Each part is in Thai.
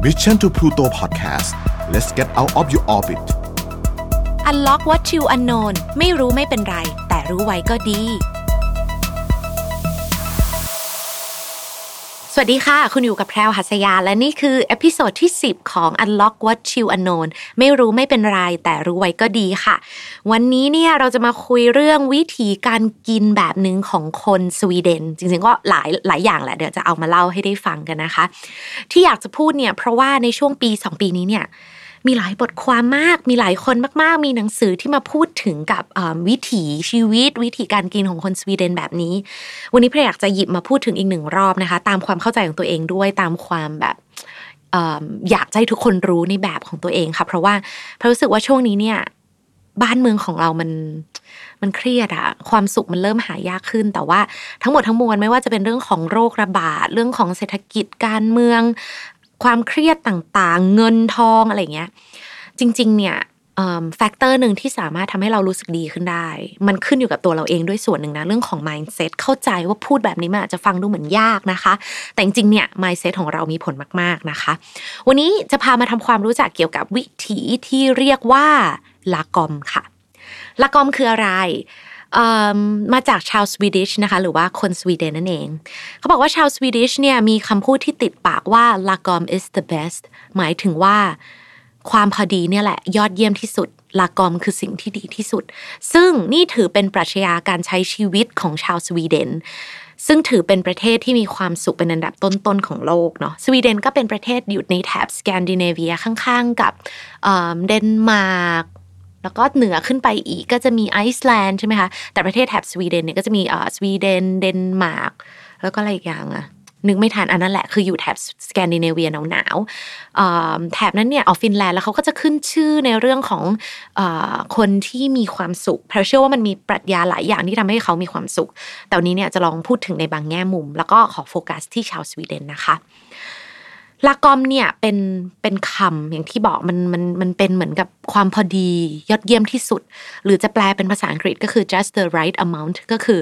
Mission to Pluto Podcast let's get out of your orbit Unlock what you unknown ไม่รู้ไม่เป็นไร แต่รู้ไว้ก็ดี สวัสดีค่ะ คุณอยู่กับแพรวหัสยา และนี่คือ episode ที่ 10 ของ Unlock What You Unknown ไม่รู้ไม่เป็นไรแต่รู้ไว้ก็ดีค่ะ วันนี้เนี่ยเราจะมาคุยเรื่องวิธีการกินแบบหนึ่งของคนสวีเดน จริงๆก็หลายหลายอย่างแหละเดี๋ยวจะเอามาเล่าให้ได้ฟังกันนะคะ ที่อยากจะพูดเนี่ยเพราะว่าในช่วงปี 2 ปีนี้เนี่ย มีหลายบทความมาก มีหลายคนมาก ๆ มีหนังสือที่มาพูดถึงกับวิถีชีวิต วิถีการกินของคนสวีเดนแบบนี้ วันนี้เพรอยากจะหยิบมาพูดถึงอีกหนึ่งรอบนะคะ ตามความเข้าใจของตัวเองด้วยตามความแบบอยากให้ทุกคนรู้ในแบบของตัวเองค่ะ เพราะว่าเพรรู้สึกว่าช่วงนี้เนี่ย บ้านเมืองของเรามันมันเครียดอะความสุขมันเริ่มหายากขึ้น แต่ว่าทั้งหมดทั้งมวลไม่ว่าจะเป็นเรื่องของโรคระบาด เรื่องของเศรษฐกิจการเมือง ความเครียดต่างๆ เงินทองอะไรเงี้ย จริง ๆ เนี่ยแฟกเตอร์หนึ่งที่สามารถทำให้เรารู้สึกดีขึ้นได้ มันขึ้นอยู่กับตัวเราเองด้วยส่วนหนึ่งนะ เรื่องของ mindset เข้าใจว่าพูดแบบนี้มันอาจจะฟังดูเหมือนยากนะคะ แต่จริงๆเนี่ย mindset ของเรามีผลมากๆนะคะ วันนี้จะพามาทำความรู้จักเกี่ยวกับวิถีที่เรียกว่าลากอมค่ะlagom คืออะไร มาจากชาว Swedish นะคะหรือว่าคนสวีเดนนั่นเอง เขาบอกว่าชาว Swedish เนี่ยมีคำพูดที่ติดปากว่า lagom is the best หมายถึงว่าความพอดีเนี่ยแหละยอดเยี่ยมที่สุด lagom คือสิ่งที่ดีที่สุด ซึ่งนี่ถือเป็นปรัชญาการใช้ชีวิตของชาวสวีเดน ซึ่งถือเป็นประเทศที่มีความสุขเป็นอันดับต้นๆของโลกเนาะสวีเดนก็เป็นประเทศอยู่ในแถบสแกนดิเนเวียข้างๆ กับเดนมาร์ก แล้วก็เหนือขึ้นไปอีกก็จะมีไอซ์แลนด์ใช่ไหมคะแต่ประเทศแถบสวีเดนเนี่ยก็จะมีอ่าสวีเดนเดนมาร์กแล้วก็อะไรอีกอย่างอะนึกไม่ทันอันนั้นแหละคืออยู่แถบสแกนดิเนเวียหนาวๆแถบนั้นเนี่ยอ๋อฟินแลนด์แล้วเขาก็จะขึ้นชื่อในเรื่องของอคนที่มีความสุขเพราะเชื่อว่ามันมีปรัชญาหลายอย่างที่ทำให้เขามีความสุขแต่วันนี้เนี่ยจะลองพูดถึงในบางแง่มุม แล้วก็ขอโฟกัสที่ชาวสวีเดนนะคะ ลากอมเนี่ยเป็นเป็นคำอย่างที่บอกมันมันมันเป็นเหมือนกับความพอดียอดเยี่ยมที่สุด หรือจะแปลเป็นภาษาอังกฤษก็คือ just the right amount ก็คือ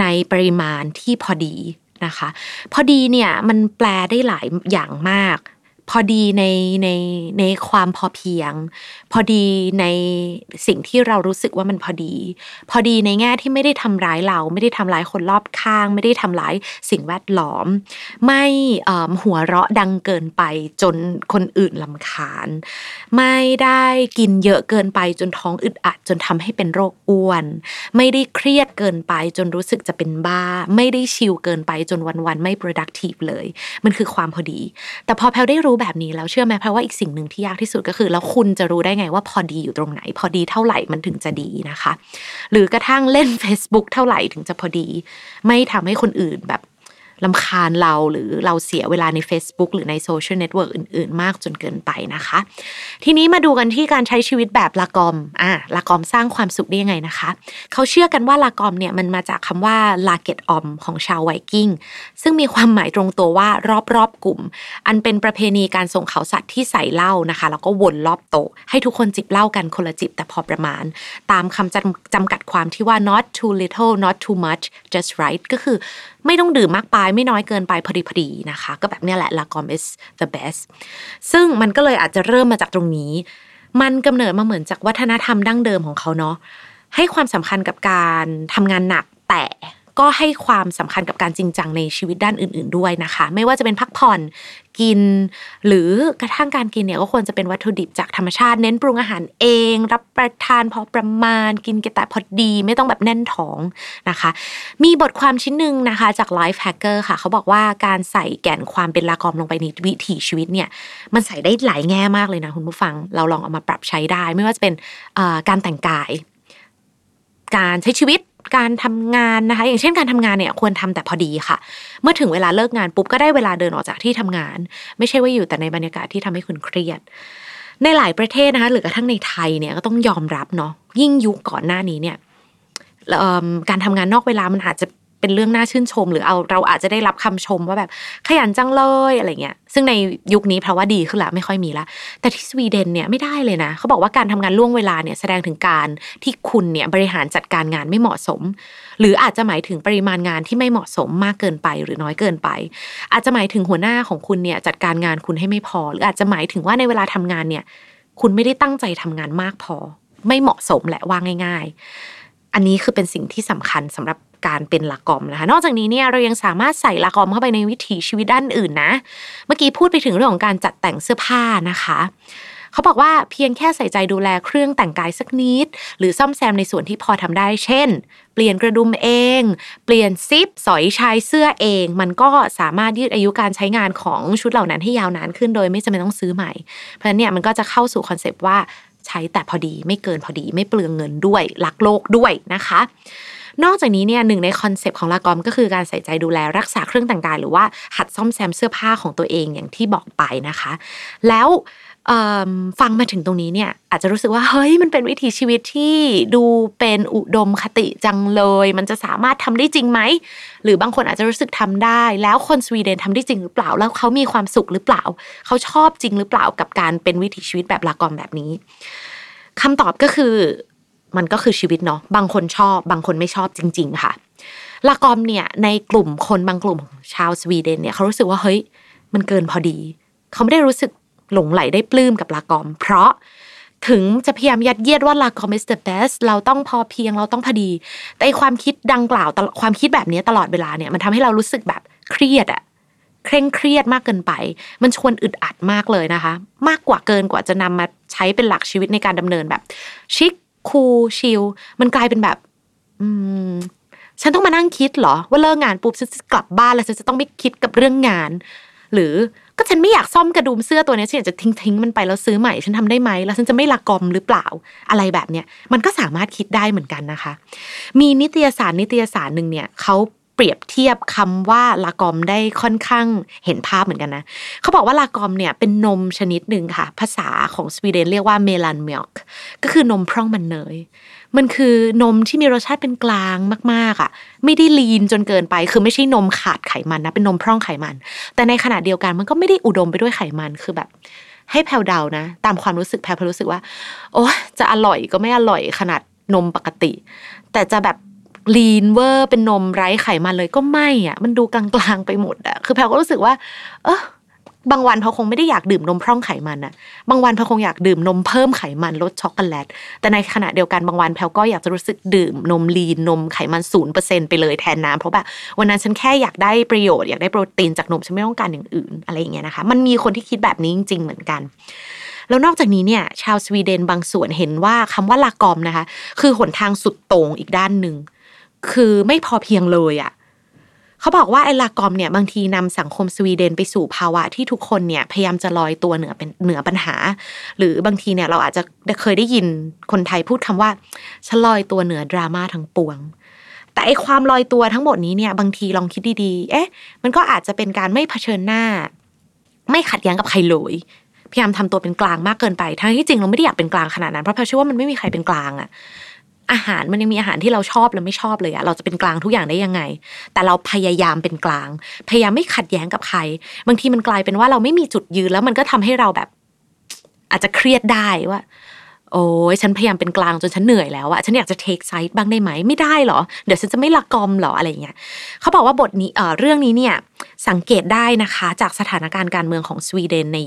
ในปริมาณที่พอดีนะคะ พอดีเนี่ยมันแปลได้หลายอย่างมาก พอดีในในในความพอเพียง พอดีในสิ่งที่เรารู้สึกว่ามันพอดี พอดีในแง่ที่ไม่ได้ทำร้ายเรา ไม่ได้ทำร้ายคนรอบข้าง ไม่ได้ทำร้ายสิ่งแวดล้อม ไม่หัวเราะดังเกินไปจนคนอื่นลำคาญ ไม่ได้กินเยอะเกินไปจนท้องอึดอัด จนทำให้เป็นโรคอ้วน ไม่ได้เครียดเกินไปจนรู้สึกจะเป็นบ้า ไม่ได้ชิลเกินไปจนวันๆไม่ productive เลย มันคือความพอดี แต่พอแพลได้รู้แบบนี้แล้วเชื่อไหมเพราะว่าอีกสิ่งหนึ่งที่ยากที่สุดก็คือแล้วคุณจะรู้ได้ไงว่าพอดีอยู่ตรงไหน พอดีเท่าไหร่มันถึงจะดีนะคะ หรือกระทั่งเล่น Facebook เท่าไหร่ถึงจะพอดี ไม่ทำให้คนอื่นแบบ รำคาญเราหรือเราเสียเวลาใน Facebook หรือใน social network อื่น ๆ มากจนเกินไปนะคะ ทีนี้มาดูกันที่การใช้ชีวิตแบบ lagom อะ lagom สร้างความสุขได้ยังไงนะคะ เขาเชื่อกันว่า lagom เนี่ยมันมาจากคำว่า laget om ของชาวไวกิ้งซึ่งมีความหมายตรงตัวว่ารอบๆกลุ่ม อันเป็นประเพณีการส่งเขาสัตว์ที่ใส่เหล้านะคะแล้วก็วนรอบโต๊ะให้ทุกคนจิบเหล้ากันคนละจิบแต่พอประมาณ ตามคำจำจำกัดความที่ว่า not too little not too much just right ก็คือไม่ต้องดื่มมากไปไม่น้อยเกินไปพอดีพอดีนะคะ ก็แบบนี้แหละลากอม is the best ซึ่งมันก็เลยอาจจะเริ่มมาจากตรงนี้ มันกำเนิดมาเหมือนจากวัฒนธรรมดั้งเดิมของเขาเนาะให้ความสำคัญกับการทำงานหนักแต่ ก็ให้ความสำคัญกับการจริงจังในชีวิตด้านอื่น ๆด้วยนะคะ ไม่ว่าจะเป็นพักผ่อนกิน หรือกระทั่งการกินเนี่ยก็ควรจะเป็นวัตถุดิบจากธรรมชาติ เน้นปรุงอาหารเอง รับประทานพอประมาณกินกันแต่พอดี ไม่ต้องแบบแน่นท้องนะคะ มีบทความชิ้นหนึ่งนะคะจาก Life Hacker ค่ะ เขาบอกว่าการใส่แก่นความเป็นลากอมลงไปในวิถีชีวิตเนี่ยมันใส่ได้หลายแง่มากเลยนะคุณผู้ฟังเราลองเอามาปรับใช้ได้ ไม่ว่าจะเป็นการแต่งกาย การใช้ชีวิต การทำงานนะคะ อย่างเช่นการทำงานเนี่ยควรทำแต่พอดีค่ะ เมื่อถึงเวลาเลิกงานปุ๊บก็ได้เวลาเดินออกจากที่ทำงาน ไม่ใช่ว่าอยู่แต่ในบรรยากาศที่ทำให้คุณเครียด ในหลายประเทศนะคะหรือกระทั่งในไทยเนี่ยก็ต้องยอมรับเนาะยิ่งยุคก่อนหน้านี้เนี่ยการทำงานนอกเวลามันอาจจะ เป็นเรื่องน่าชื่นชม หรือเอาเราอาจจะได้รับคำชมว่าแบบขยันจังเลยอะไรเงี้ยซึ่งในยุคนี้เพราะว่าดีขึ้นละไม่ค่อยมีละแต่ที่สวีเดนเนี่ยไม่ได้เลยนะเขาบอกว่าการทำงานล่วงเวลาเนี่ยแสดงถึงการที่คุณเนี่ยบริหารจัดการงานไม่เหมาะสม หรืออาจจะหมายถึงปริมาณงานที่ไม่เหมาะสมมากเกินไปหรือน้อยเกินไป อาจจะหมายถึงหัวหน้าของคุณเนี่ยจัดการงานคุณให้ไม่พอ หรืออาจจะหมายถึงว่าในเวลาทำงานเนี่ยคุณไม่ได้ตั้งใจทำงานมากพอ ไม่เหมาะสมแหละว่าง่าย ๆ อันนี้คือเป็นสิ่งที่สำคัญสำหรับ การเป็นละกอมนะคะนอกจากนี้เนี่ยเรายังสามารถใส่ละกอมเข้าไปในวิถีชีวิตด้านอื่นนะ เมื่อกี้พูดไปถึงเรื่องของการจัดแต่งเสื้อผ้านะคะเขาบอกว่าเพียงแค่ใส่ใจดูแลเครื่องแต่งกายสักนิด หรือซ่อมแซมในส่วนที่พอทำได้ เช่น เปลี่ยนกระดุมเอง เปลี่ยนซิปสอยชายเสื้อเอง มันก็สามารถยืดอายุการใช้งานของชุดเหล่านั้นให้ยาวนานขึ้นโดยไม่จำเป็นต้องซื้อใหม่ เพราะฉะนั้นเนี่ยมันก็จะเข้าสู่ concept ว่าใช้แต่พอดีไม่เกินพอดีไม่เปลืองเงินด้วยรักโลกด้วยนะคะ นอกจากนี้เนี่ยหนึ่งใน concept ของ lagom ก็คือการใส่ใจดูแลรักษาเครื่องแต่งกายหรือว่าหัดซ่อมแซมเสื้อผ้าของตัวเองอย่างที่บอกไปนะคะ แล้วฟังมาถึงตรงนี้เนี่ยอาจจะรู้สึกว่าเฮ้ยมันเป็นวิถีชีวิตที่ดูเป็นอุดมคติจังเลย มันจะสามารถทำได้จริงไหมหรือบางคนอาจจะรู้สึกทำได้ แล้วคนสวีเดนทำได้จริงหรือเปล่า แล้วเขามีความสุขหรือเปล่า เขาชอบจริงหรือเปล่ากับการเป็นวิถีชีวิตแบบลากอมแบบนี้คำตอบก็คือ มันก็คือชีวิตเนาะบางคนชอบ บางคนไม่ชอบจริง ๆ ค่ะลากอมเนี่ยในกลุ่มคนบางกลุ่มชาวสวีเดนเนี่ยเขารู้สึกว่าเฮ้ยมันเกินพอดี เขาไม่ได้รู้สึกหลงไหลได้ปลื้มกับลากอม เพราะถึงจะพยายามยัดเยียดว่าลากอม is the best เราต้องพอเพียงเราต้องพอดี แต่ความคิดดังกล่าวความคิดแบบนี้ตลอดเวลาเนี่ยมันทำให้เรารู้สึกแบบเครียดอะเคร่งเครียดมากเกินไป มันชวนอึดอัดมากเลยนะคะ มากกว่าเกินกว่าจะนำมาใช้เป็นหลักชีวิตในการดำเนินแบบชิค คูลชิลมันกลายเป็นแบบ อืมฉันต้องมานั่งคิดเหรอ ว่าเลิกงานปุ๊บฉันจะกลับบ้านแล้วฉันจะต้องไม่คิดกับเรื่องงาน หรือก็ฉันไม่อยากซ่อมกระดุมเสื้อตัวนี้ฉันอยากจะทิ้งทิ้งมันไปแล้วซื้อใหม่ฉันทำได้ไหมแล้วฉันจะไม่ละกอมหรือเปล่าอะไรแบบเนี้ยมันก็สามารถคิดได้เหมือนกันนะคะ มีนิตยสารนิตยสารหนึ่งเนี่ยเขา เปรียบเทียบคำว่าลากอมได้ค่อนข้างเห็นภาพเหมือนกันนะเขาบอกว่าลากอมเนี่ยเป็นนมชนิดหนึ่งค่ะ ภาษาของสวีเดนเรียกว่าเมลันเมลค์ก็คือนมพร่องมันเนยมันคือนมที่มีรสชาติเป็นกลางมากๆอะ ไม่ได้ลีนจนเกินไป คือไม่ใช่นมขาดไขมันนะ เป็นนมพร่องไขมัน แต่ในขณะเดียวกันมันก็ไม่ได้อุดมไปด้วยไขมันคือแบบ ให้แพลวเดานะ ตามความรู้สึกแพลวรู้สึกว่า โอ้จะอร่อยก็ไม่อร่อยขนาดนมปกติ แต่จะแบบ ลีนเวอร์เป็นนมไร้ไขมันเลยก็ไม่อะ มันดูกลางๆไปหมดอะคือแพลก็รู้สึกว่า เออบางวันพอคงไม่ได้อยากดื่มนมพร่องไขมันอะบางวันพอคงอยากดื่มนมเพิ่มไขมันลดช็อกโกแลต แต่ในขณะเดียวกันบางวันแพลก็อยากจะรู้สึกดื่มนมลีนนมไขมันศูนย์เปอร์เซ็นไปเลยแทนน้ำเพราะแบบวันนั้นฉันแค่อยากได้ประโยชน์อยากได้โปรตีนจากนมฉันไม่ต้องการอย่างอื่นอะไรอย่างเงี้ยนะคะ มันมีคนที่คิดแบบนี้จริง ๆ เหมือนกัน แล้วนอกจากนี้เนี่ย ชาวสวีเดนบางส่วนเห็นว่าคำว่าลากอมนะคะ คือหนทางสุดโต่งอีกด้านหนึ่ง คือไม่พอเพียงเลยอะ่ะเขาบอกว่าไอ้ลากอมเนี่ยบางทีนำสังคมสวีเดนไปสู่ภาวะที่ทุกคนเนี่ยพยายามจะลอยตัวเหนือเป็นเหนือปัญหา หรือบางทีเนี่ยเราอาจจะเคยได้ยินคนไทยพูดคำว่าฉันลอยตัวเหนือดราม่าทั้งปวง แต่ไอ้ความลอยตัวทั้งหมดนี้เนี่ยบางทีลองคิดดีๆ เอ๊ะ มันก็อาจจะเป็นการไม่เผชิญหน้า ไม่ขัดแย้งกับใครเลยพยายามทำตัวเป็นกลางมากเกินไป ทั้งที่จริงเราไม่ได้อยากเป็นกลางขนาดนั้น เพราะเพเชื่อว่ามันไม่มีใครเป็นกลางอะ อาหารมันยังมีอาหารที่เราชอบและไม่ชอบเลยอะเราจะเป็นกลางทุกอย่างได้ยังไง แต่เราพยายามเป็นกลาง พยายามไม่ขัดแย้งกับใคร บางทีมันกลายเป็นว่าเราไม่มีจุดยืนแล้วมันก็ทำให้เราแบบ อาจจะเครียดได้ว่า โอ้ยฉันพยายามเป็นกลางจนฉันเหนื่อยแล้วอะฉันอยากจะเทคไซต์บ้างได้ไหมไม่ได้หรอ เดี๋ยวฉันจะไม่ละกอมหรออะไรเงี้ยเขาบอกว่าบทนี้เออเรื่องนี้เนี่ยสังเกตได้นะคะจากสถานการณ์การเมืองของสวีเดนใน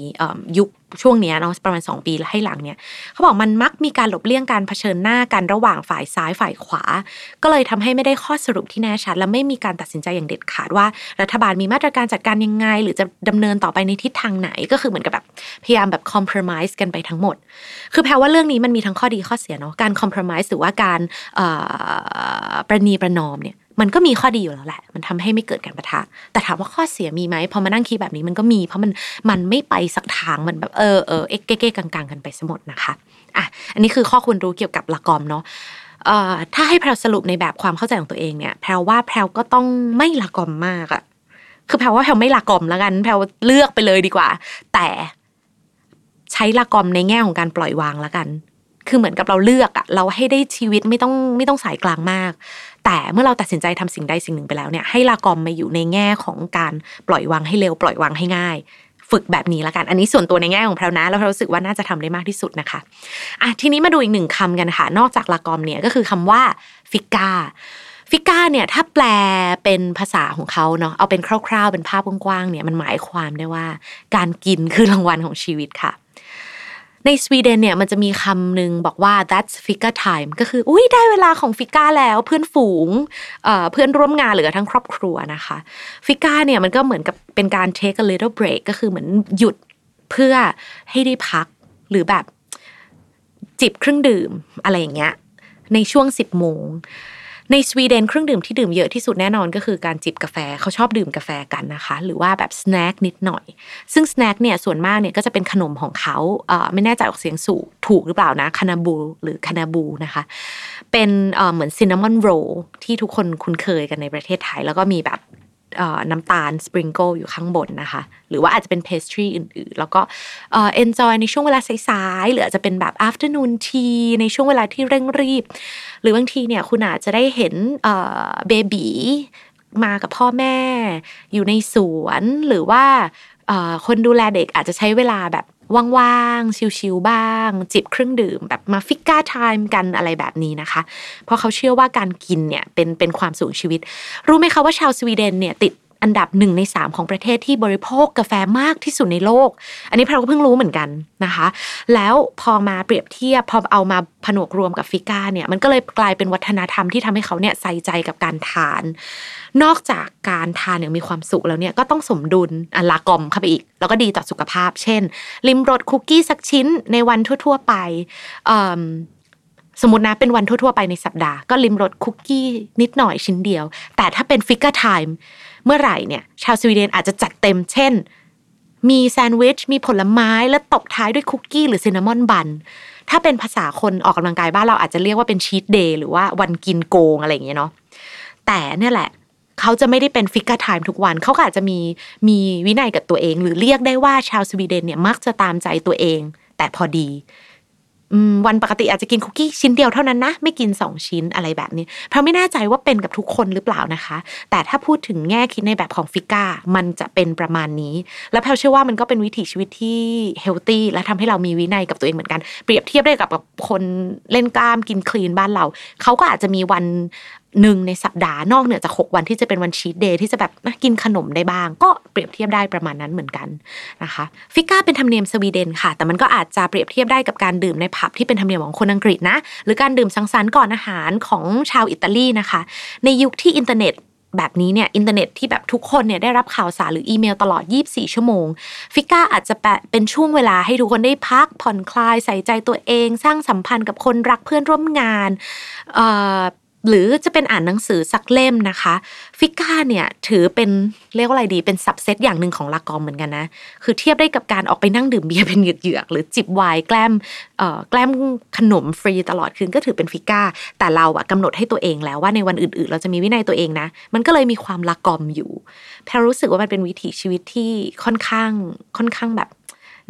ยุคช่วงนี้เนาะประมาณ 2 ปีให้หลังเนี่ยเขาบอกมันมักมีการหลบเลี่ยงการเผชิญหน้ากันระหว่างฝ่ายซ้ายฝ่ายขวา ก็เลยทำให้ไม่ได้ข้อสรุปที่แน่ชัด และไม่มีการตัดสินใจอย่างเด็ดขาดว่า รัฐบาลมีมาตรการจัดการยังไง หรือจะดำเนินต่อไปในทิศทางไหนก็คือเหมือนกับแบบพยายามแบบคอมเพลมไ s e กันไปทั้งหมด คือแปลว่าเรื่องนี้มันมีทั้งข้อดีข้อเสียเนาะการคอมเพลมไ s e หรือว่าการประนีประนอมเนี่ย มันก็มีข้อดีอยู่แล้วแหละ มันทำให้ไม่เกิดการประทะ แต่ถามว่าข้อเสียมีไหมพอมานั่งคิดแบบนี้มันก็มี เพราะมันมันไม่ไปสักทางมันแบบเออเออเอ็กเก้กลางๆกันไปสมดนะคะอะอันนี้คือข้อควรรู้เกี่ยวกับละกอมเนาะถ้าให้แพรสรุปในแบบความเข้าใจของตัวเองเนี่ยแพรว่าแพรก็ต้องไม่ละกอมมากอะคือแพรว่าแพรไม่ละกอมแล้วกันแพรเลือกไปเลยดีกว่า แต่ใช้ละกอมในแง่ของการปล่อยวางแล้วกัน คือเหมือนกับเราเลือกอะเราให้ได้ชีวิตไม่ต้องไม่ต้องสายกลางมาก แต่เมื่อเราตัดสินใจทำสิ่งใดสิ่งหนึ่งไปแล้วเนี่ยให้ลากอมมาอยู่ในแง่ของการปล่อยวางให้เร็วปล่อยวางให้ง่าย ฝึกแบบนี้ละกัน อันนี้ส่วนตัวในแง่ของแพรนะ แล้วเรารู้สึกว่าน่าจะทำได้มากที่สุดนะคะอะทีนี้มาดูอีกหนึ่งคำกันค่ะ นอกจาก lagom เนี่ยก็คือคำว่า fika fika เนี่ยถ้าแปลเป็นภาษาของเขาเนาะเอาเป็นคร่าวๆ เป็นภาพกว้างๆเนี่ยมันหมายความได้ว่า การกินคือรางวัลของชีวิตค่ะ ในสวีเดนเนี่ยมันจะมีคำหนึ่งบอกว่า that's fika time ก็คืออุ้ยได้เวลาของ fika แล้วเพื่อนฝูงเพื่อนร่วมงานหรือทั้งครอบครัวนะคะ fika เนี่ยมันก็เหมือนกับเป็นการ take a little break ก็คือเหมือนหยุดเพื่อให้ได้พักหรือแบบจิบเครื่องดื่มอะไรอย่างเงี้ยในช่วงสิบโมง ในสวีเดนเครื่องดื่มที่ดื่มเยอะที่สุดแน่นอนก็คือการจิบกาแฟเขาชอบดื่มกาแฟกันนะคะ หรือว่าแบบ snack นิดหน่อย ซึ่ง snack เนี่ยส่วนมากเนี่ยก็จะเป็นขนมของเขาเไม่แน่ใจออกเสียงสูถูกหรือเปล่านะ kanelbulle หรือ kanelbulle นะคะ เป็นเอ่อเหมือน cinnamon roll ที่ทุกคนคุ้นเคยกันในประเทศไทย แล้วก็มีแบบ น้ำตาล sprinkle อยู่ข้างบนนะคะ หรือว่าอาจจะเป็น pastry อื่นๆ แล้วก็ enjoy ในช่วงเวลาสายๆ หรืออาจจะเป็นแบบ afternoon tea ในช่วงเวลาที่เร่งรีบ หรือบางทีเนี่ยคุณอาจจะได้เห็น baby มากับพ่อแม่ อยู่ในสวนหรือว่าคนดูแลเด็กอาจจะใช้เวลาแบบ ว่างๆ chill ๆ บ้าง จิบเครื่องดื่ม แบบมา fika time กันอะไรแบบนี้นะคะ เพราะเขาเชื่อว่าการกินเนี่ยเป็นเป็นความสูงชีวิต รู้ไหมคะว่าชาวสวีเดนเนี่ยติด อันดับหนึ่งในสามของประเทศที่บริโภคกาแฟมากที่สุดในโลก อันนี้เราก็เพิ่งรู้เหมือนกันนะคะ แล้วพอมาเปรียบเทียบพอเอามาผนวกรวมกับฟิก้าเนี่ยมันก็เลยกลายเป็นวัฒนธรรมที่ทำให้เขาเนี่ยใส่ใจกับการทาน นอกจากการทานอย่างมีความสุขแล้วเนี่ยก็ต้องสมดุลอลากอมเข้าไปอีก แล้วก็ดีต่อสุขภาพ เช่น ลิมรสคุกกี้สักชิ้นในวันทั่ว ๆ ไป สมมตินะเป็นวันทั่ว ๆ ไปในสัปดาห์ก็ลิ้มรสคุกกี้นิดหน่อยชิ้นเดียว แต่ถ้าเป็น fika time เมื่อไหร่เนี่ย ชาวสวีเดนอาจจะจัดเต็มเช่น มีแซนด์วิช มีผลไม้และตบท้ายด้วยคุกกี้หรือ cinnamon bun ถ้าเป็นภาษาคนออกกำลังกายบ้านเราอาจจะเรียกว่าเป็น cheat day หรือว่าวันกินโกงอะไรอย่างเงี้ยเนาะแต่เนี่ยแหละเขาจะไม่ได้เป็น fika time ทุกวัน เขาอาจจะมีมีวินัยกับตัวเอง หรือเรียกได้ว่าชาวสวีเดนเนี่ยมักจะตามใจตัวเอง แต่พอดี วันปกติอาจจะกินคุกกี้ชิ้นเดียวเท่านั้นนะ ไม่กินสองชิ้นอะไรแบบนี้ เพราะไม่แน่ใจว่าเป็นกับทุกคนหรือเปล่านะคะ แต่ถ้าพูดถึงแง่คิดในแบบของ fika มันจะเป็นประมาณนี้ แล้วแพรเชื่อว่ามันก็เป็นวิถีชีวิตที่ healthy และทำให้เรามีวินัยกับตัวเองเหมือนกัน เปรียบเทียบได้กับคนเล่นกล้ามกิน clean บ้านเรา เขาก็อาจจะมีวันหนึ่งในสัปดาห์นอกเหนือจาก 6 วันที่จะเป็นวัน cheat day ที่จะแบบกินขนมได้บ้าง ก็เปรียบเทียบได้ประมาณนั้นเหมือนกันนะคะ fika เป็นธรรมเนียมสวีเดนค่ะ แต่มันก็อาจจะเปรียบเทียบได้กับการดื่มในผับที่เป็นธรรมเนียมของคนอังกฤษนะ หรือการดื่มสังสรรค์ก่อนอาหารของชาวอิตาลีนะคะ ในยุคที่อินเทอร์เน็ตแบบนี้เนี่ยอินเทอร์เน็ตที่แบบทุกคนเนี่ยได้รับข่าวสารหรืออีเมลตลอด 24 ชั่วโมง fika อาจจะเป็นช่วงเวลาให้ทุกคนได้พักผ่อนคลายใส่ใจตัวเอง สร้างสัมพันธ์กับคนรักเพื่อนร่วมงาน หรือจะเป็นอ่านหนังสือสักเล่มนะคะ fika เนี่ยถือเป็นเรียกว่าอะไรดีเป็น subset อย่างหนึ่งของ lagom เหมือนกันนะ คือเทียบได้กับการออกไปนั่งดื่มเบียร์เป็นเหยือกๆหรือจิบไวน์แกล้มเอ่อแกล้มขนมฟรีตลอดคืนก็ถือเป็น fika แต่เราอะกำหนดให้ตัวเองแล้วว่าในวันอื่นๆ เราจะมีวินัยตัวเองนะ มันก็เลยมีความ lagom อยู่แพรรู้สึกว่ามันเป็นวิถีชีวิตที่ค่อนข้างค่อนข้างแบบ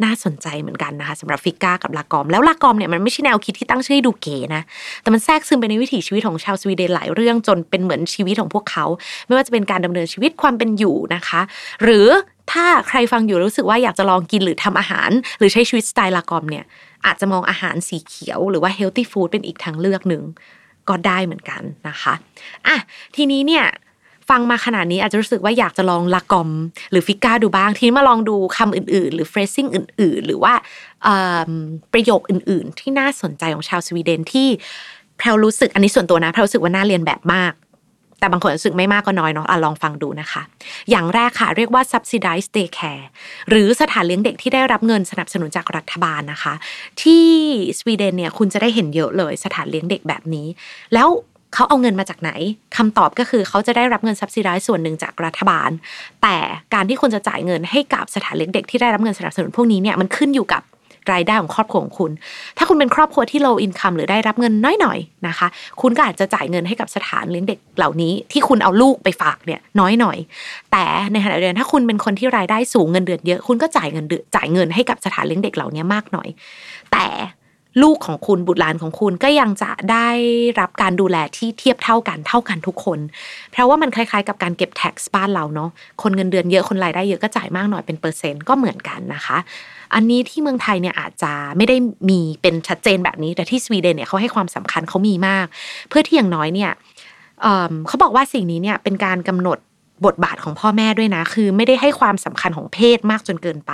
น่าสนใจเหมือนกันนะคะสำหรับ fika กับ lagom แล้ว lagom เนี่ยมันไม่ใช่แนวคิดที่ตั้งชื่อให้ดูเก๋นะแต่มันแทรกซึมไปในวิถีชีวิตของชาวสวีเดนหลายเรื่องจนเป็นเหมือนชีวิตของพวกเขา ไม่ว่าจะเป็นการดำเนินชีวิตความเป็นอยู่นะคะ หรือถ้าใครฟังอยู่รู้สึกว่าอยากจะลองกินหรือทำอาหาร หรือใช้ชีวิตสไตล์ lagom เนี่ยอาจจะมองอาหารสีเขียว หรือว่า healthy food เป็นอีกทางเลือกหนึ่งก็ได้เหมือนกันนะคะอะทีนี้เนี่ย ฟังมาขนาดนี้อาจจะรู้สึกว่าอยากจะลอง lagom หรือ fika ดูบ้าง ทีนี้มาลองดูคำอื่น ๆ หรือ phrasing อื่น ๆ หรือว่าประโยคอื่น ๆ ที่น่าสนใจของชาวสวีเดนที่แพรรู้สึกอันนี้ส่วนตัวนะแพรรู้สึกว่าน่าเรียนแบบมาก แต่บางคนรู้สึกไม่มากก็น้อยเนาะอะลองฟังดูนะคะ อย่างแรกค่ะ เรียกว่า subsidized daycare หรือสถานเลี้ยงเด็กที่ได้รับเงินสนับสนุนจากรัฐบาลนะคะ ที่สวีเดนเนี่ยคุณจะได้เห็นเยอะเลยสถานเลี้ยงเด็กแบบนี้ แล้ว เขาเอาเงินมาจากไหนคำตอบก็คือเขาจะได้รับเงินซับซิได้ส่วนหนึ่งจากรัฐบาล แต่การที่คุณจะจ่ายเงินให้กับสถานเลี้ยงเด็กที่ได้รับเงินสนับสนุนพวกนี้เนี่ยมันขึ้นอยู่กับรายได้ของครอบครัวของคุณ ถ้าคุณเป็นครอบครัวที่ low income หรือได้รับเงินน้อยหน่อยนะคะ คุณก็อาจจะจ่ายเงินให้กับสถานเลี้ยงเด็กเหล่านี้ ที่คุณเอาลูกไปฝากเนี่ยน้อยหน่อย แต่ในขณะเดียวกันถ้าคุณเป็นคนที่รายได้สูงเงินเดือนเยอะ คุณก็จ่ายเงินเดือนจ่ายเงินให้กับสถานเลี้ยงเด็กเหล่านี้มากหน่อย แต่ ลูกของคุณบุตรหลานของคุณก็ยังจะได้รับการดูแลที่เทียบเท่ากันเท่ากันทุกคน เพราะว่ามันคล้ายๆ กับการเก็บแท็กซ์บ้านเราเนาะคนเงินเดือนเยอะคนรายได้เยอะก็จ่ายมากหน่อยเป็นเปอร์เซ็นต์ก็เหมือนกันนะคะ อันนี้ที่เมืองไทยเนี่ยอาจจะไม่ได้มีเป็นชัดเจนแบบนี้ แต่ที่สวีเดนเนี่ยเขาให้ความสำคัญเขามีมาก เพื่อที่อย่างน้อยเนี่ยเขาบอกว่าสิ่งนี้เนี่ยเป็นการกำหนดบทบาทของพ่อแม่ด้วยนะ คือไม่ได้ให้ความสำคัญของเพศมากจนเกินไป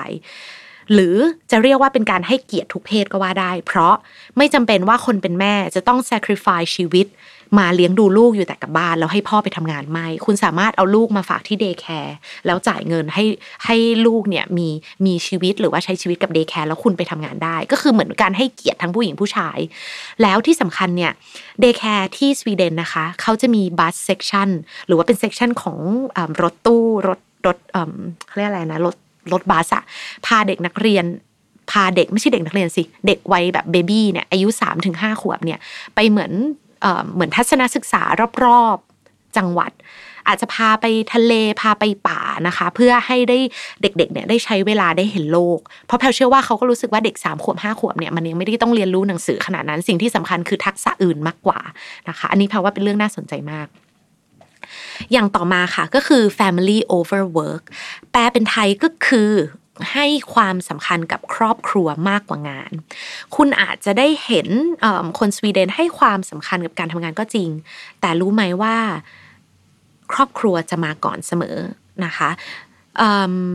หรือจะเรียกว่าเป็นการให้เกียรติทุกเพศก็ว่าได้ เพราะไม่จำเป็นว่าคนเป็นแม่จะต้อง sacrifice ชีวิต มาเลี้ยงดูลูกอยู่แต่กับบ้าน แล้วให้พ่อไปทำงานไม่ คุณสามารถเอาลูกมาฝากที่ day care แล้วจ่ายเงินให้ให้ลูกเนี่ยมีมีชีวิตหรือว่าใช้ชีวิตกับ day care แล้วคุณไปทำงานได้ ก็คือเหมือนการให้เกียรติทั้งผู้หญิงผู้ชาย แล้วที่สำคัญเนี่ย day care ที่สวีเดนนะคะเขาจะมี bus section หรือว่าเป็น section ของรถตู้รถรถเขาเรียกอะไรนะรถ รถบัสอะพาเด็กนักเรียน พาเด็กไม่ใช่เด็กนักเรียนสิ เด็กวัยแบบ baby เนี่ยอายุสามถึงห้าขวบเนี่ยไปเหมือนเหมือนทัศนศึกษารอบๆจังหวัด อาจจะพาไปทะเลพาไปป่านะคะ เพื่อให้ได้เด็กๆเนี่ยได้ใช้เวลาได้เห็นโลก เพราะแพลเชื่อว่าเขาก็รู้สึกว่าเด็ก3ามขวบห้าขวบเนี่ยมันยังไม่ได้ต้องเรียนรู้หนังสือขนาดนั้นสิ่งที่สำคัญคือทักษะอื่นมากกว่านะคะ อันนี้แพลว่าเป็นเรื่องน่าสนใจมาก อย่างต่อมาค่ะก็คือ family over work แปลเป็นไทยก็คือให้ความสำคัญกับครอบครัวมากกว่างาน คุณอาจจะได้เห็นคนสวีเดนให้ความสำคัญกับการทำงานก็จริง แต่รู้ไหมว่า ครอบครัวจะมาก่อนเสมอนะคะ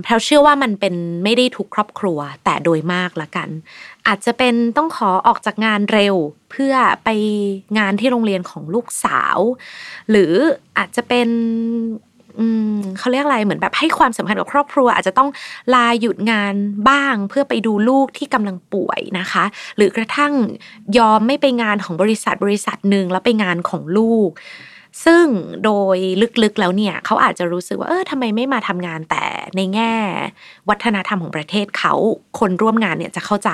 แพลวเชื่อว่ามันเป็นไม่ได้ทุกครอบครัว แต่โดยมากละกัน อาจจะเป็นต้องขอออกจากงานเร็วเพื่อไปงานที่โรงเรียนของลูกสาว หรืออาจจะเป็นเขาเรียกอะไรเหมือนแบบให้ความสำคัญกับครอบครัว อาจจะต้องลาหยุดงานบ้างเพื่อไปดูลูกที่กำลังป่วยนะคะ หรือกระทั่งยอมไม่ไปงานของบริษัทบริษัทหนึ่งแล้วไปงานของลูก ซึ่งโดยลึกๆแล้วเนี่ยเขาอาจจะรู้สึกว่าเออทำไมไม่มาทำงานแต่ในแง่ วัฒนธรรมของประเทศเขาคนร่วมงานเนี่ยจะเข้าใจ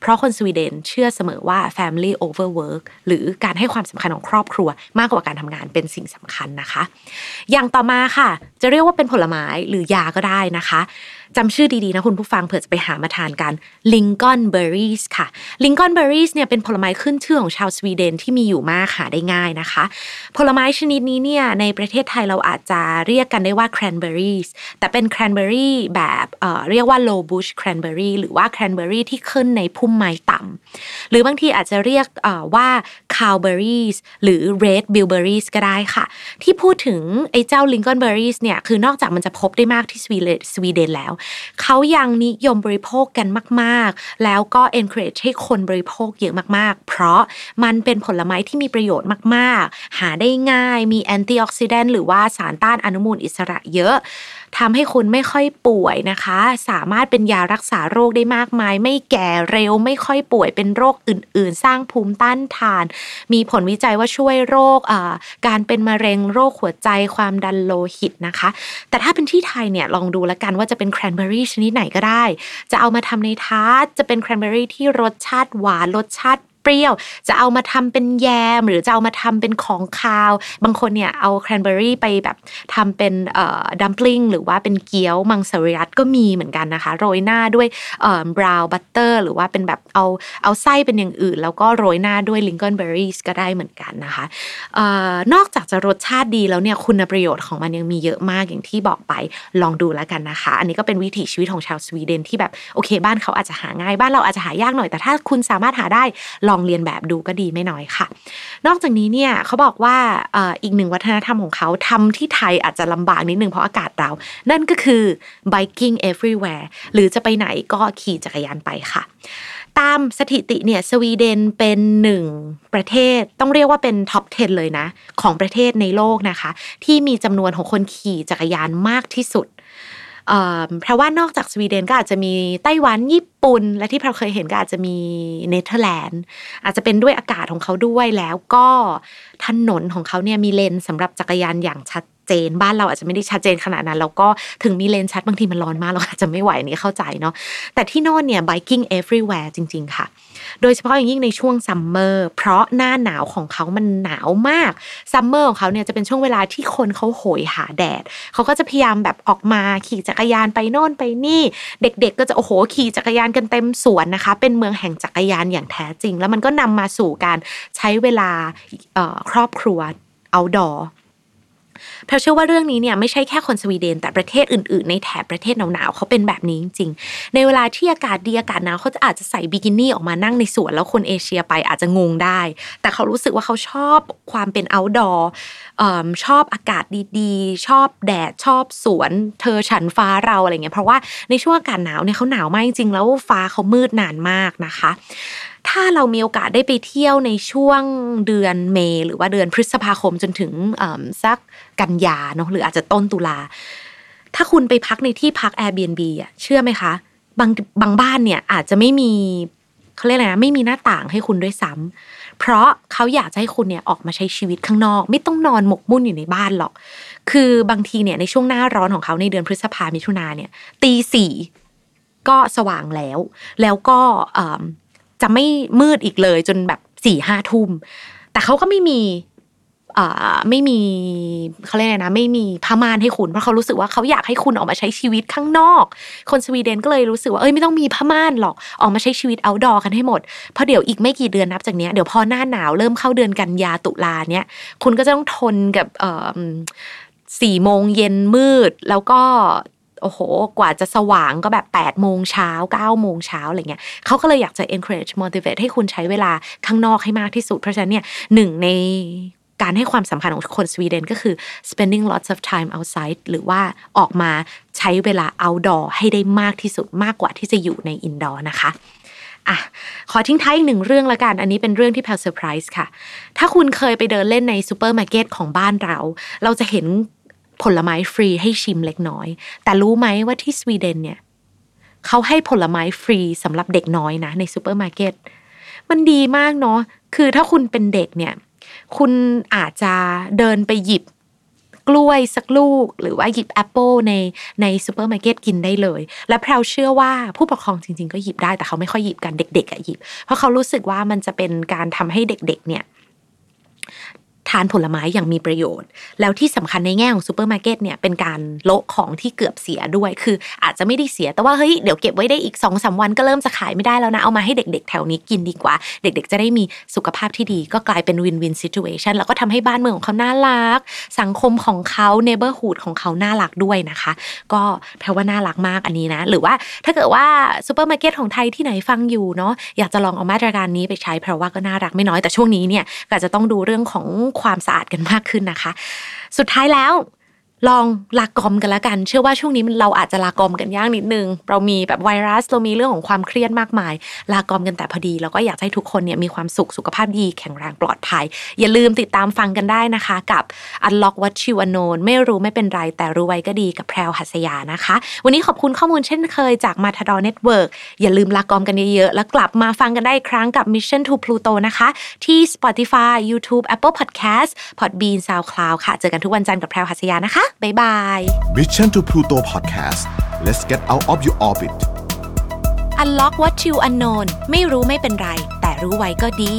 เพราะคนสวีเดนเชื่อเสมอว่า family over work หรือการให้ความสำคัญของครอบครัว มากกว่าการทำงานเป็นสิ่งสำคัญนะคะ อย่างต่อมาค่ะ จะเรียกว่าเป็นผลไม้หรือยาก็ได้นะคะ จำชื่อดีๆนะคุณผู้ฟังเผื่อจะไปหามาทานกัน lingonberry ค่ะ lingonberry เนี่ยเป็นผลไม้ขึ้นชื่อของชาวสวีเดนที่มีอยู่มากหาได้ง่ายนะคะ ผลไม้ชนิดนี้เนี่ยในประเทศไทยเราอาจจะเรียกกันได้ว่าแครนเบอร์รี่แต่เป็นแครนเบอร์รี่แบบเรียกว่า low bush cranberry หรือว่าแครนเบอร์รี่ที่ขึ้นในพุ่มไม้ต่ำหรือบางทีอาจจะเรียกว่าคาวเบอร์รี่หรือ red bilberries ก็ได้ค่ะ ที่พูดถึงไอ้เจ้าลิงกอนเบอร์รี่เนี่ยคือนอกจากมันจะพบได้มากที่สวีเดนแล้วเขายังนิยมบริโภคกันมาก ๆ แล้วก็ encourage ให้คนบริโภคเยอะมาก ๆ เพราะมันเป็นผลไม้ที่มีประโยชน์มาก ๆ หาได้ง่าย มีแอนตี้ออกซิแดนต์หรือว่าสารต้านอนุมูลอิสระเยอะ ทำให้คุณไม่ค่อยป่วยนะคะ สามารถเป็นยารักษาโรคได้มากมาย ไม่แก่เร็วไม่ค่อยป่วยเป็นโรคอื่น ๆ สร้างภูมิต้านทาน มีผลวิจัยว่าช่วยโรคการเป็นมะเร็งโรคหัวใจความดันโลหิตนะคะ แต่ถ้าเป็นที่ไทยเนี่ยลองดูแล้วกันว่าจะเป็นแครนเบอรี่ชนิดไหนก็ได้ จะเอามาทำในทาร์ตจะเป็นแครนเบอรี่ที่รสชาติหวานรสชาติเปรี้ยว จะเอามาทำเป็นแยม หรือจะเอามาทำเป็นของคาว บางคนเนี่ยเอาแครนเบอรี่ไปแบบทำเป็น dumpling หรือว่าเป็นเกี๊ยวมังสวิรัตก็มีเหมือนกันนะคะ โรยหน้าด้วยbrown butter หรือว่าเป็นแบบเอาเอาไส้เป็นอย่างอื่น แล้วก็โรยหน้าด้วย lingonberry ก็ได้เหมือนกันนะคะนอกจากจะรสชาติดีแล้วเนี่ยคุณประโยชน์ของมันยังมีเยอะมากอย่างที่บอกไปลองดูแล้วกันนะคะ อันนี้ก็เป็นวิถีชีวิตของชาวสวีเดนที่แบบโอเคบ้านเขาอาจจะหาง่ายบ้านเราอาจจะหายากหน่อยแต่ถ้าคุณสามารถหาได้ลององเรียนแบบดูก็ดีไม่น้อยค่ะ นอกจากนี้เนี่ยเขาบอกว่าอีกหนึ่งวัฒนธรรมของเขาทำที่ไทยอาจจะลำบากนิดนึงเพราะอากาศเรา นั่นก็คือ biking everywhere หรือจะไปไหนก็ขี่จักรยานไปค่ะตามสถิติเนี่ยสวีเดนเป็นหนึ่งประเทศต้องเรียกว่าเป็น top 10 เลยนะ ของประเทศในโลกนะคะ ที่มีจำนวนของคนขี่จักรยานมากที่สุด เพราะว่านอกจากสวีเดนก็อาจจะมีไต้หวันญี่ปุ่น และที่เราเคยเห็นก็อาจจะมีเนเธอร์แลนด์อาจจะเป็นด้วยอากาศของเขาด้วยแล้วก็ถนนของเขาเนี่ยมีเลนสำหรับจักรยานอย่างชัด เจน บ้านเราอาจจะไม่ได้ชัดเจนขนาดนั้นแล้วก็ถึงมีเลนชัดบางทีมันร้อนมากเราอาจจะไม่ไหวนี่เข้าใจเนาะแต่ที่โน่นเนี่ย biking everywhere จริง ๆ ค่ะ โดยเฉพาะอย่างยิ่งในช่วง summer เพราะหน้าหนาวของเขามันหนาวมาก summer ของเขาเนี่ยจะเป็นช่วงเวลาที่คนเขาโหยหาแดดเขาก็จะพยายามแบบออกมาขี่จักรยานไปโน่นไปนี่ เด็ก ๆ ก็จะโอ้โหขี่จักรยานกันเต็มสวนนะคะ เป็นเมืองแห่งจักรยานอย่างแท้จริง แล้วมันก็นำมาสู่การใช้เวลาครอบครัวเอาดอ แพลเชื่อว่าเรื่องนี้เนี่ยไม่ใช่แค่คนสวีเดน แต่ประเทศอื่นๆ ในแถบประเทศหนาวๆเขาเป็นแบบนี้จริงๆ ในเวลาที่อากาศดีอากาศหนาวเขาจะอาจจะใส่บิกินี่ออกมานั่งในสวนแล้วคนเอเชียไปอาจจะงงได้ แต่เขารู้สึกว่าเขาชอบความเป็น outdoor ชอบอากาศดีๆ ชอบแดดชอบสวนเธอฉันฟ้าเราอะไรเงี้ยเพราะว่าในช่วงอากาศหนาวเนี่ยเขาหนาวมากจริงๆแล้วฟ้าเขามืดนานมากนะคะ ถ้าเรามีโอกาสได้ไปเที่ยวในช่วงเดือนเมษหรือว่าเดือนพฤษภาคมจนถึงสักกันยาเนาะหรืออาจจะต้นตุลา ถ้าคุณไปพักในที่พัก Airbnb อะเชื่อไหมคะ บางบางบ้านเนี่ยอาจจะไม่มีเขาเรียกอะไรนะไม่มีหน้าต่างให้คุณด้วยซ้ำเพราะเขาอยากจะให้คุณเนี่ยออกมาใช้ชีวิตข้างนอก ไม่ต้องนอนหมกมุ่นอยู่ในบ้านหรอก คือบางทีเนี่ยในช่วงหน้าร้อนของเขาในเดือนพฤษภามิถุนาเนี่ยตีสี่ก็สว่างแล้ว แล้วก็ จะไม่มืดอีกเลยจนแบบสี่ห้าทุ่ม แต่เขาก็ไม่มีไม่มีเขาเรียกอะไรนะ ไม่มีผ้าม่านให้คุณเพราะเขารู้สึกว่าเขาอยากให้คุณออกมาใช้ชีวิตข้างนอก คนสวีเดนก็เลยรู้สึกว่าเอ้ยไม่ต้องมีผ้าม่านหรอกออกมาใช้ชีวิตเอาดอกันให้หมดเพราะเดี๋ยวอีกไม่กี่เดือนนับจากนี้เดี๋ยวพอหน้าหนาวเริ่มเข้าเดือนกันยาตุลาเนี้ยคุณก็จะต้องทนกับสี่โมงเย็นมืด แล้วก็ โอ้โห กว่าจะสว่างก็แบบแปดโมงเช้าเก้าโมงเช้าอะไรเงี้ยเขาก็เลยอยากจะ encourage motivate ให้คุณใช้เวลาข้างนอกให้มากที่สุด เพราะฉะนั้นเนี่ยหนึ่งในการให้ความสำคัญของคนสวีเดนก็คือ spending lots of time outside หรือว่าออกมาใช้เวลา outdoor ให้ได้มากที่สุดมากกว่าที่จะอยู่ใน indoor นะคะอะขอทิ้งท้ายอีกหนึ่งเรื่องละกัน อันนี้เป็นเรื่องที่แพร์ไพรส์ค่ะ ถ้าคุณเคยไปเดินเล่นในซูเปอร์มาร์เก็ตของบ้านเรา เราจะเห็น ผลไม้ฟรีให้ชิมเล็กน้อย แต่รู้ไหมว่าที่สวีเดนเนี่ยเขาให้ผลไม้ฟรีสำหรับเด็กน้อยนะในซูเปอร์มาร์เก็ตมันดีมากเนาะคือถ้าคุณเป็นเด็กเนี่ย คุณอาจจะเดินไปหยิบกล้วยสักลูก หรือว่าหยิบแอปเปิลในในซูเปอร์มาร์เก็ตกินได้เลย และแพรวเชื่อว่าผู้ปกครองจริง ๆ ก็หยิบได้แต่เขาไม่ค่อยหยิบกันเด็ก ๆอะหยิบ เพราะเขารู้สึกว่ามันจะเป็นการทำให้เด็ก ๆ เนี่ย ทานผลไม้อย่างมีประโยชน์ แล้วที่สำคัญในแง่ของซูเปอร์มาร์เก็ตเนี่ยเป็นการโละของที่เกือบเสียด้วย คืออาจจะไม่ได้เสียแต่ว่าเฮ้ยเดี๋ยวเก็บไว้ได้อีกสองวันก็เริ่มจะขายไม่ได้แล้วนะ เอามาให้เด็ก ๆ แถวนี้กินดีกว่า เด็ก ๆ จะได้มีสุขภาพที่ดี ก็กลายเป็น win-win situation แล้วก็ทำให้บ้านเมืองของเขาน่ารัก สังคมของเขา neighborhood ของเขาน่ารักด้วยนะคะ ก็แปลว่าน่ารักมากอันนี้นะ หรือว่าถ้าเกิดว่าซูเปอร์มาร์เก็ตของไทยที่ไหนฟังอยู่เนาะอยากจะลองเอามาตรการนี้ไปใช้เพราะว่าก็น่ารักไม่น้อยแต่ช่วงนี้เนี่ยก็จะต้องดูเรื่องของความสะอาดกันมากขึ้นนะคะ สุดท้ายแล้ว ลอง lagom กันแล้วกัน เชื่อว่าช่วงนี้เราอาจจะ lagom กันยากนิดนึง เรามีแบบไวรัสเรามีเรื่องของความเครียดมากมาย lagom กันแต่พอดี แล้วก็อยากให้ทุกคนเนี่ยมีความสุขสุขภาพดีแข็งแรงปลอดภัย อย่าลืมติดตามฟังกันได้นะคะ กับ Unlock What You Unknown ไม่รู้ไม่เป็นไร แต่รู้ไว้ก็ดีกับแพรวหัสยานะคะ วันนี้ขอบคุณข้อมูลเช่นเคยจาก Matador Network อย่าลืม lagom กันเยอะๆแล้วกลับมาฟังกันได้อีกครั้งกับ Mission to Pluto นะคะ ที่ Spotify YouTube Apple Podcast Podbean SoundCloud ค่ะ เจอกันทุกวันจันทร์กับแพรวหัสยานะคะบ๊ายบาย Mission to Pluto Podcast let's get out of your orbit Unlock what you unknown ไม่รู้ไม่เป็นไร แต่รู้ไว้ก็ดี